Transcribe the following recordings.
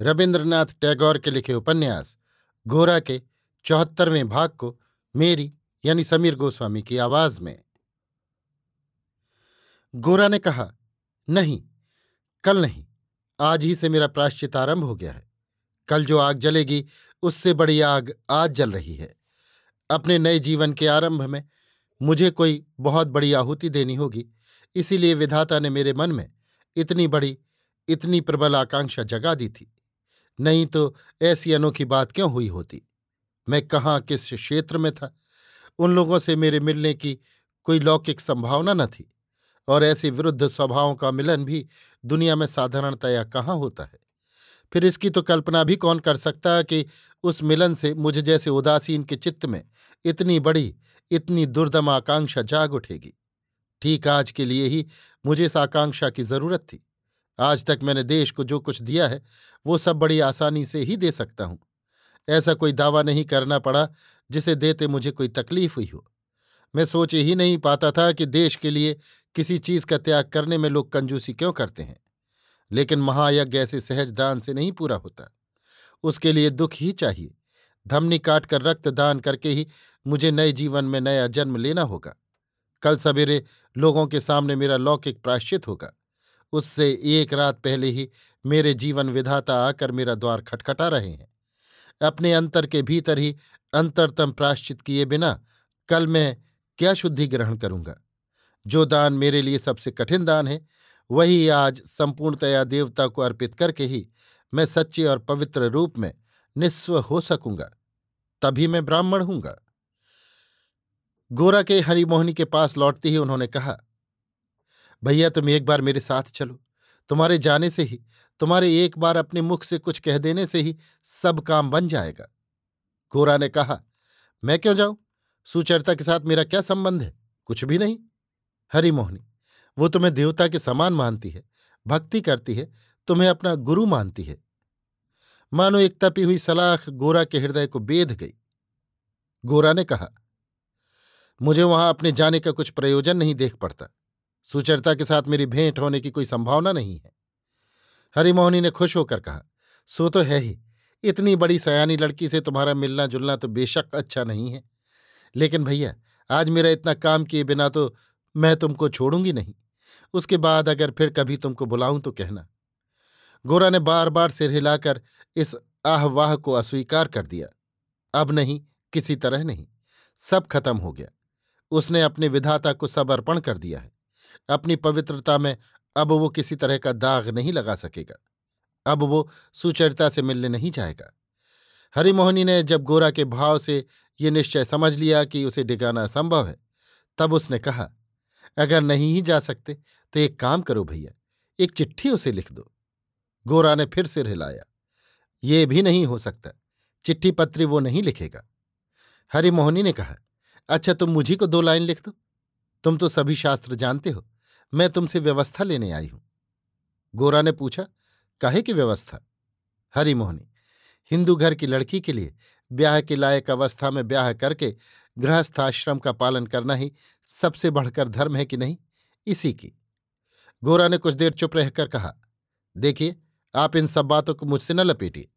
रविन्द्रनाथ टैगोर के लिखे उपन्यास, गोरा के चौहत्तरवें भाग को मेरी यानी समीर गोस्वामी की आवाज़ में। गोरा ने कहा, नहीं, कल नहीं, आज ही से मेरा प्राश्चित आरंभ हो गया है। कल जो आग जलेगी, उससे बड़ी आग आज जल रही है। अपने नए जीवन के आरंभ में मुझे कोई बहुत बड़ी आहुति देनी होगी, इसीलिए विधाता ने मेरे मन में इतनी बड़ी, इतनी प्रबल आकांक्षा जगा दी थी। नहीं तो ऐसी अनोखी बात क्यों हुई होती? मैं कहाँ, किस क्षेत्र में था? उन लोगों से मेरे मिलने की कोई लौकिक संभावना न थी, और ऐसे विरुद्ध स्वभावों का मिलन भी दुनिया में साधारणतया कहाँ होता है? फिर इसकी तो कल्पना भी कौन कर सकता है कि उस मिलन से मुझे जैसे उदासीन के चित्त में इतनी बड़ी, इतनी दुर्दम आकांक्षा जाग उठेगी। ठीक आज के लिए ही मुझे इस आकांक्षा की ज़रूरत थी। आज तक मैंने देश को जो कुछ दिया है, वो सब बड़ी आसानी से ही दे सकता हूँ। ऐसा कोई दावा नहीं करना पड़ा, जिसे देते मुझे कोई तकलीफ़ हुई हो। मैं सोच ही नहीं पाता था कि देश के लिए किसी चीज़ का त्याग करने में लोग कंजूसी क्यों करते हैं। लेकिन महायज्ञ ऐसे सहज दान से नहीं पूरा होता। उसके लिए दुख ही चाहिए। धमनी काट कर रक्त दान करके ही मुझे नए जीवन में नया जन्म लेना होगा। कल सवेरे लोगों के सामने मेरा लौकिक प्राश्चित होगा। उससे एक रात पहले ही मेरे जीवन विधाता आकर मेरा द्वार खटखटा रहे हैं। अपने अंतर के भीतर ही अंतरतम प्राश्चित किए बिना कल मैं क्या शुद्धि ग्रहण करूँगा? जो दान मेरे लिए सबसे कठिन दान है, वही आज संपूर्णतया देवता को अर्पित करके ही मैं सच्चे और पवित्र रूप में निस्व हो सकूँगा, तभी मैं ब्राह्मण हूँगा। गोरा के हरिमोहनी के पास लौटते ही उन्होंने कहा भैया तुम एक बार मेरे साथ चलो। तुम्हारे जाने से ही, तुम्हारे एक बार अपने मुख से कुछ कह देने से ही सब काम बन जाएगा। गोरा ने कहा, मैं क्यों जाऊँ? सुचरिता के साथ मेरा क्या संबंध है? कुछ भी नहीं। हरिमोहनी वो तुम्हें देवता के समान मानती है, भक्ति करती है, तुम्हें अपना गुरु मानती है। मानो एक तपी हुई सलाख गोरा के हृदय को बेध गई। गोरा ने कहा, मुझे वहाँ अपने जाने का कुछ प्रयोजन नहीं देख पड़ता। सुचरिता के साथ मेरी भेंट होने की कोई संभावना नहीं है। हरिमोहनी ने खुश होकर कहा, सो तो है ही, इतनी बड़ी सयानी लड़की से तुम्हारा मिलना जुलना तो बेशक अच्छा नहीं है। लेकिन भैया, आज मेरा इतना काम किए बिना तो मैं तुमको छोड़ूँगी नहीं। उसके बाद अगर फिर कभी तुमको बुलाऊं तो कहना। गोरा ने बार बार सिर हिलाकर इस आहवाह को अस्वीकार कर दिया। अब नहीं, किसी तरह नहीं, सब खत्म हो गया। उसने अपने विधाता को सब अर्पण कर दिया है। अपनी पवित्रता में अब वो किसी तरह का दाग नहीं लगा सकेगा। अब वो सुचरिता से मिलने नहीं जाएगा हरिमोहनी ने जब गोरा के भाव से ये निश्चय समझ लिया कि उसे डिगाना असंभव है, तब उसने कहा, अगर नहीं ही जा सकते तो एक काम करो भैया, एक चिट्ठी उसे लिख दो। गोरा ने फिर सिर हिलाया, ये भी नहीं हो सकता, चिट्ठी पत्री वो नहीं लिखेगा। हरिमोहनी ने कहा अच्छा तुम मुझी को दो लाइन लिख दो। तुम तो सभी शास्त्र जानते हो, मैं तुमसे व्यवस्था लेने आई हूँ। गोरा ने पूछा, काहे की व्यवस्था? हरिमोहनी हिंदू घर की लड़की के लिए ब्याह के लायक अवस्था में ब्याह करके गृहस्थाश्रम का पालन करना ही सबसे बढ़कर धर्म है कि नहीं? इसी की। गोरा ने कुछ देर चुप रहकर कहा, देखिए, आप इन सब बातों को मुझसे न लपेटिए।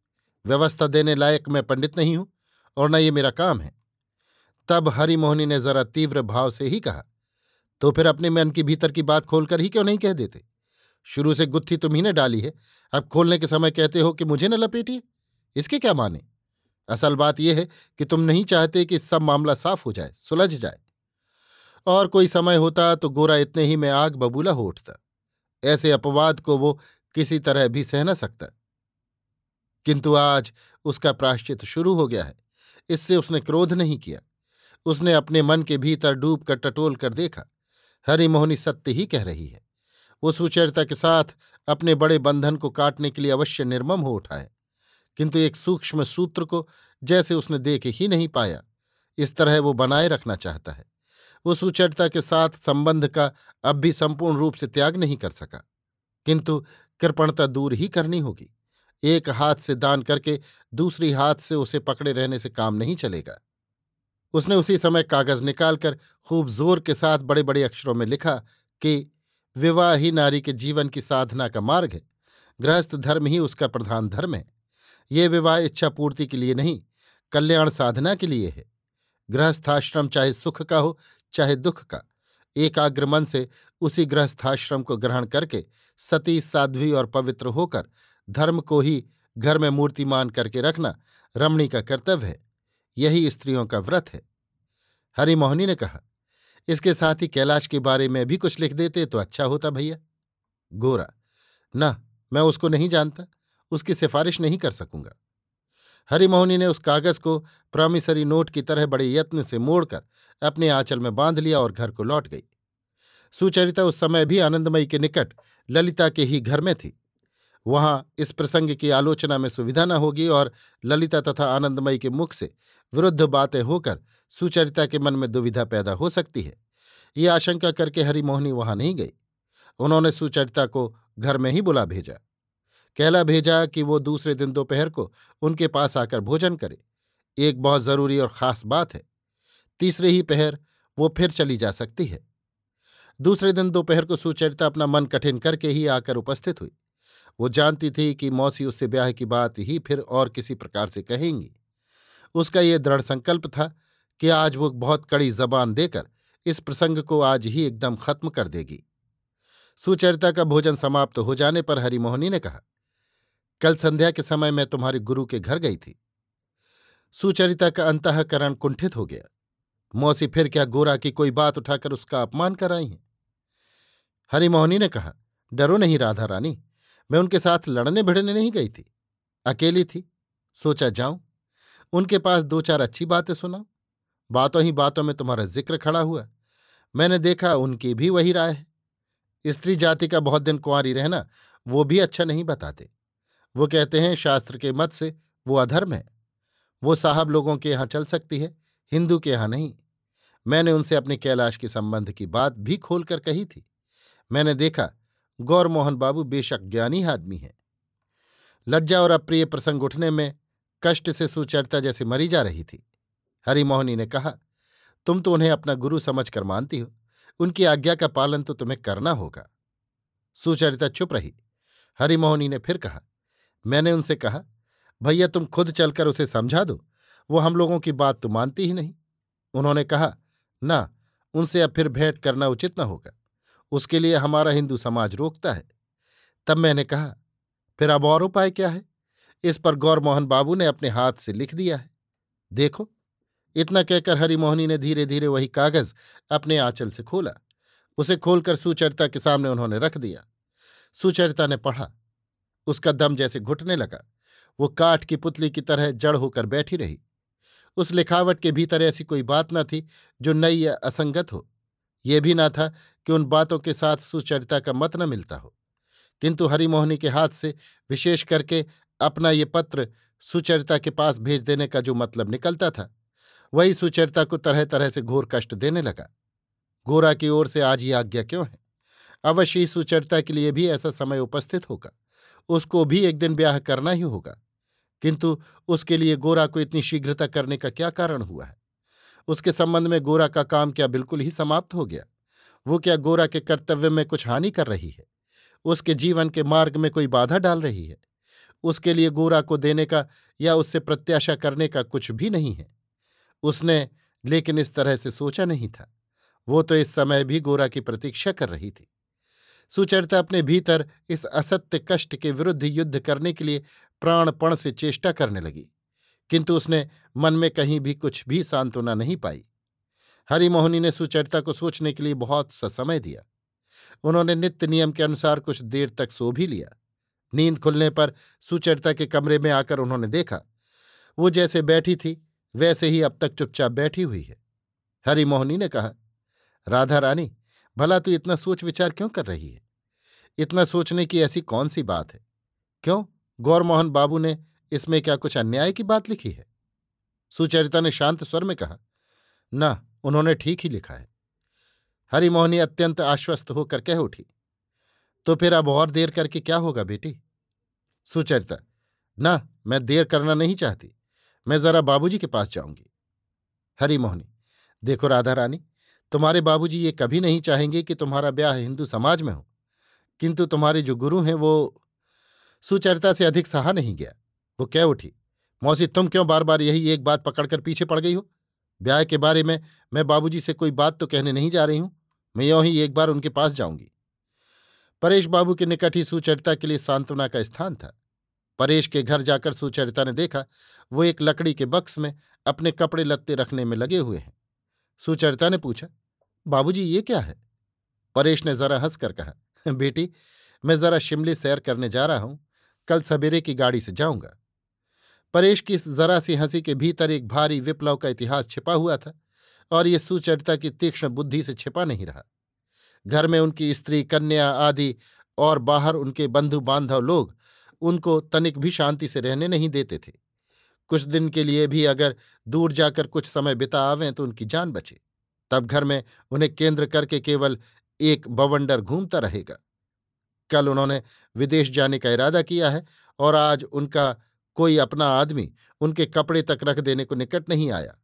व्यवस्था देने लायक मैं पंडित नहीं हूँ और न ये मेरा काम है। तब हरिमोहनी ने जरा तीव्र भाव से ही कहा तो फिर अपने मन की भीतर की बात खोलकर ही क्यों नहीं कह देते? शुरू से गुत्थी तुम्ही ने डाली है। अब खोलने के समय कहते हो कि मुझे न लपेटिए। इसके क्या माने? असल बात यह है कि तुम नहीं चाहते कि सब मामला साफ़ हो जाए, सुलझ जाए। और कोई समय होता तो गोरा इतने ही में आग बबूला हो उठता। ऐसे अपवाद को वो किसी तरह भी सह न सकता। किंतु आज उसका प्राश्चित शुरू हो गया है। इससे उसने क्रोध नहीं किया। उसने अपने मन के भीतर डूब कर टटोल कर देखा। हरिमोहनी सत्य ही कह रही है। वो सुचरिता के साथ अपने बड़े बंधन को काटने के लिए अवश्य निर्मम हो उठा है किंतु एक सूक्ष्म सूत्र को जैसे उसने देख ही नहीं पाया, इस तरह वो बनाए रखना चाहता है। वो सुचरिता के साथ संबंध का अब भी संपूर्ण रूप से त्याग नहीं कर सका। किंतु कृपणता दूर ही करनी होगी। एक हाथ से दान करके दूसरी हाथ से उसे पकड़े रहने से काम नहीं चलेगा। उसने उसी समय कागज़ निकालकर खूब ज़ोर के साथ बड़े बड़े अक्षरों में लिखा कि विवाह ही नारी के जीवन की साधना का मार्ग है। गृहस्थ धर्म ही उसका प्रधान धर्म है। ये विवाह इच्छा पूर्ति के लिए नहीं, कल्याण साधना के लिए है। गृहस्थाश्रम चाहे सुख का हो, चाहे दुख का। एकाग्र मन से उसी गृहस्थाश्रम को ग्रहण करके सती, साध्वी और पवित्र होकर धर्म को ही घर में मूर्तिमान करके रखना रमणी का कर्तव्य है। यही स्त्रियों का व्रत है। हरिमोहनी ने कहा, इसके साथ ही कैलाश के बारे में भी कुछ लिख देते तो अच्छा होता भैया। गोरा, न, मैं उसको नहीं जानता, उसकी सिफारिश नहीं कर सकूँगा। हरिमोहनी ने उस कागज़ को प्रॉमिसरी नोट की तरह बड़े यत्न से मोड़कर अपने आंचल में बाँध लिया और घर को लौट गई। सुचरिता उस समय भी आनंदमयी के निकट ललिता के ही घर में थी। वहाँ इस प्रसंग की आलोचना में सुविधा न होगी और ललिता तथा आनंदमयी के मुख से विरुद्ध बातें होकर सुचरिता के मन में दुविधा पैदा हो सकती है। ये आशंका करके हरिमोहनी वहाँ नहीं गई। उन्होंने सुचरिता को घर में ही बुला भेजा। कहला भेजा कि वो दूसरे दिन दोपहर को उनके पास आकर भोजन करे। एक बहुत ज़रूरी और खास बात है। तीसरे ही पहर वो फिर चली जा सकती है। दूसरे दिन दोपहर को सुचरिता अपना मन कठिन करके ही आकर उपस्थित हुई। वो जानती थी कि मौसी उससे ब्याह की बात ही फिर और किसी प्रकार से कहेंगी। उसका ये दृढ़ संकल्प था कि आज वो बहुत कड़ी जबान देकर इस प्रसंग को आज ही एकदम खत्म कर देगी। सुचरिता का भोजन समाप्त हो जाने पर हरिमोहनी ने कहा, कल संध्या के समय मैं तुम्हारे गुरु के घर गई थी। सुचरिता का अंतकरण कुंठित हो गया। मौसी फिर क्या गोरा की कोई बात उठाकर उसका अपमान कर आई है? हरिमोहनी ने कहा, डरो नहीं राधा रानी। मैं उनके साथ लड़ने भिड़ने नहीं गई थी। अकेली थी। सोचा जाऊँ, उनके पास दो चार अच्छी बातें सुनाओ बातों ही बातों में तुम्हारा ज़िक्र खड़ा हुआ। मैंने देखा उनकी भी वही राय है। स्त्री जाति का बहुत दिन कुंवारी रहना, वो भी अच्छा नहीं बताते। वो कहते हैं, शास्त्र के मत से वो अधर्म है। वो साहब लोगों के यहाँ चल सकती है, हिंदू के यहाँ नहीं। मैंने उनसे अपने कैलाश के संबंध की बात भी खोलकर कही थी। मैंने देखा गौरमोहन बाबू बेशक ज्ञानी आदमी है। लज्जा और अप्रिय प्रसंग उठने में, कष्ट से सुचरिता जैसे मरी जा रही थी। हरिमोहनी ने कहा, तुम तो उन्हें अपना गुरु समझकर मानती हो। उनकी आज्ञा का पालन तो तुम्हें करना होगा। सुचरिता चुप रही। हरिमोहनी ने फिर कहा, मैंने उनसे कहा, भैया तुम खुद चलकर उसे समझा दो। वो हम लोगों की बात तो मानती ही नहीं। उन्होंने कहा, ना, उनसे अब फिर भेंट करना उचित न होगा। उसके लिए हमारा हिंदू समाज रोकता है। तब मैंने कहा, फिर अब और उपाय क्या है? इस पर गौरमोहन बाबू ने अपने हाथ से लिख दिया है। देखो, इतना कहकर हरिमोहनी ने धीरे धीरे वही कागज़ अपने आंचल से खोला। उसे खोलकर सुचरिता के सामने उन्होंने रख दिया। सुचरिता ने पढ़ा। उसका दम जैसे घुटने लगा। वो काठ की पुतली की तरह जड़ होकर बैठी रही। उस लिखावट के भीतर ऐसी कोई बात न थी जो नई या असंगत हो। ये भी ना था कि उन बातों के साथ सुचरिता का मत न मिलता हो। किंतु हरिमोहनी के हाथ से विशेष करके अपना ये पत्र सुचरिता के पास भेज देने का जो मतलब निकलता था, वही सुचरिता को तरह तरह से घोर कष्ट देने लगा। गोरा की ओर से आज ही आज्ञा क्यों है? अवश्य ही सुचरिता के लिए भी ऐसा समय उपस्थित होगा। उसको भी एक दिन ब्याह करना ही होगा। किंतु उसके लिए गोरा को इतनी शीघ्रता करने का क्या कारण हुआ है? उसके संबंध में गोरा का काम क्या बिल्कुल ही समाप्त हो गया? वो क्या गोरा के कर्तव्य में कुछ हानि कर रही है? उसके जीवन के मार्ग में कोई बाधा डाल रही है? उसके लिए गोरा को देने का या उससे प्रत्याशा करने का कुछ भी नहीं है? उसने लेकिन इस तरह से सोचा नहीं था। वो तो इस समय भी गोरा की प्रतीक्षा कर रही थी। सुचरिता अपने भीतर इस असत्य कष्ट के विरुद्ध युद्ध करने के लिए प्राणपण से चेष्टा करने लगी। किंतु उसने मन में कहीं भी कुछ भी सांत्वना नहीं पाई। हरिमोहनी ने सुचरिता को सोचने के लिए बहुत सा समय दिया। उन्होंने नित्य नियम के अनुसार कुछ देर तक सो भी लिया। नींद खुलने पर सुचरिता के कमरे में आकर उन्होंने देखा, वो जैसे बैठी थी, वैसे ही अब तक चुपचाप बैठी हुई है। हरिमोहनी ने कहा, राधा रानी, भला तू इतना सोच विचार क्यों कर रही है? इतना सोचने की ऐसी कौन सी बात है? क्यों? गौरमोहन बाबू ने इसमें क्या कुछ अन्याय की बात लिखी है? सुचरिता ने शांत स्वर में कहा, न, उन्होंने ठीक ही लिखा है। हरिमोहनी अत्यंत आश्वस्त होकर कह उठी तो फिर अब और देर करके क्या होगा बेटी? सुचरिता, ना, मैं देर करना नहीं चाहती, मैं जरा बाबूजी के पास जाऊँगी। हरिमोहनी, देखो राधा रानी, तुम्हारे बाबूजी ये कभी नहीं चाहेंगे कि तुम्हारा ब्याह हिंदू समाज में हो, किंतु तुम्हारे जो गुरु हैं वो सुचरिता से अधिक सहा नहीं गया। वो कह उठी, मौसी, तुम क्यों बार बार यही एक बात पकड़कर पीछे पड़ गई हो? ब्याह के बारे में मैं बाबूजी से कोई बात तो कहने नहीं जा रही हूँ। मैं यों ही एक बार उनके पास जाऊँगी। परेश बाबू के निकट ही सुचरिता के लिए सांत्वना का स्थान था। परेश के घर जाकर सुचरिता ने देखा, वो एक लकड़ी के बक्स में अपने कपड़े लत्ते रखने में लगे हुए हैं। सुचरिता ने पूछा, बाबूजी, ये क्या है? परेश ने जरा हंसकर कहा, बेटी, मैं जरा शिमले सैर करने जा रहा हूँ। कल सवेरे की गाड़ी से जाऊँगा। परेश की इस जरा सी हँसी के भीतर एक भारी विप्लव का इतिहास छिपा हुआ था और ये सुचरिता की तीक्ष्ण बुद्धि से छिपा नहीं रहा। घर में उनकी स्त्री, कन्या आदि और बाहर उनके बंधु बांधव लोग उनको तनिक भी शांति से रहने नहीं देते थे। कुछ दिन के लिए भी अगर दूर जाकर कुछ समय बिता आवें तो उनकी जान बचे। तब घर में उन्हें केंद्र करके केवल एक बवंडर घूमता रहेगा। कल उन्होंने विदेश जाने का इरादा किया है और आज उनका कोई अपना आदमी उनके कपड़े तक रख देने को निकट नहीं आया।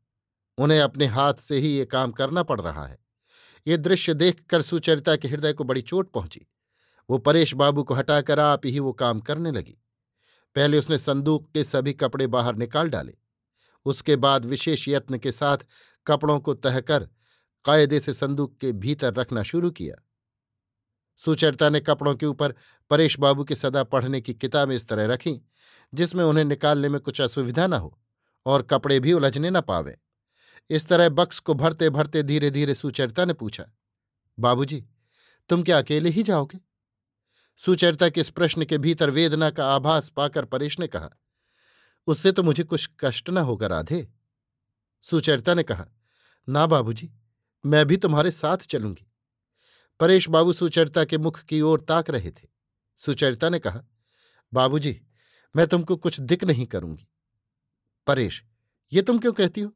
उन्हें अपने हाथ से ही ये काम करना पड़ रहा है। ये दृश्य देखकर सुचरिता के हृदय को बड़ी चोट पहुँची। वो परेश बाबू को हटाकर आप ही वो काम करने लगी। पहले उसने संदूक के सभी कपड़े बाहर निकाल डाले। उसके बाद विशेष यत्न के साथ कपड़ों को तहकर कायदे से संदूक के भीतर रखना शुरू किया। सुचरिता ने कपड़ों के ऊपर परेश बाबू के सदा पढ़ने की किताबें इस तरह रखीं, जिसमें उन्हें निकालने में कुछ असुविधा न हो और कपड़े भी उलझने न पावे। इस तरह बक्स को भरते भरते धीरे धीरे सुचरिता ने पूछा, बाबूजी, तुम क्या अकेले ही जाओगे? सुचरिता के इस प्रश्न के भीतर वेदना का आभास पाकर परेश ने कहा, उससे तो मुझे कुछ कष्ट न होगा, राधे। सुचरिता ने कहा, ना बाबूजी, मैं भी तुम्हारे साथ चलूँगी। परेश बाबू सुचरिता के मुख की ओर ताक रहे थे। सुचरिता ने कहा, बाबूजी, मैं तुमको कुछ दिक नहीं करूँगी। परेश, ये तुम क्यों कहती हो?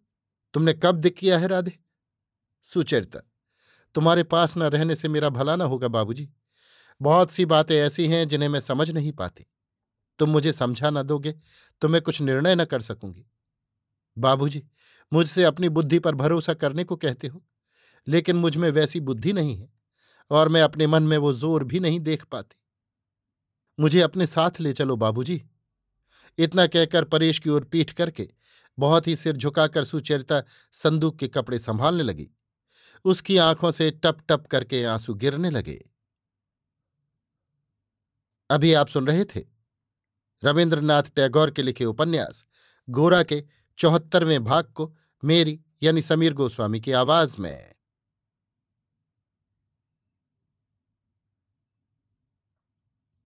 तुमने कब दिक किया है राधे? सुचरिता, तुम्हारे पास न रहने से मेरा भला ना होगा बाबूजी। बहुत सी बातें ऐसी हैं जिन्हें मैं समझ नहीं पाती। तुम मुझे समझा न दोगे तो मैं कुछ निर्णय न कर सकूँगी। बाबूजी, मुझसे अपनी बुद्धि पर भरोसा करने को कहते हो, लेकिन मुझमें वैसी बुद्धि नहीं है। और मैं अपने मन में वो ज़ोर भी नहीं देख पाती। मुझे अपने साथ ले चलो बाबूजी। इतना कहकर परेश की ओर पीठ करके बहुत ही सिर झुकाकर सुचरिता संदूक के कपड़े संभालने लगी। उसकी आँखों से टप टप करके आँसू गिरने लगे। अभी आप सुन रहे थे रविन्द्रनाथ टैगोर के लिखे उपन्यास, गोरा के चौहत्तरवें भाग को मेरी यानी समीर गोस्वामी की आवाज़ में।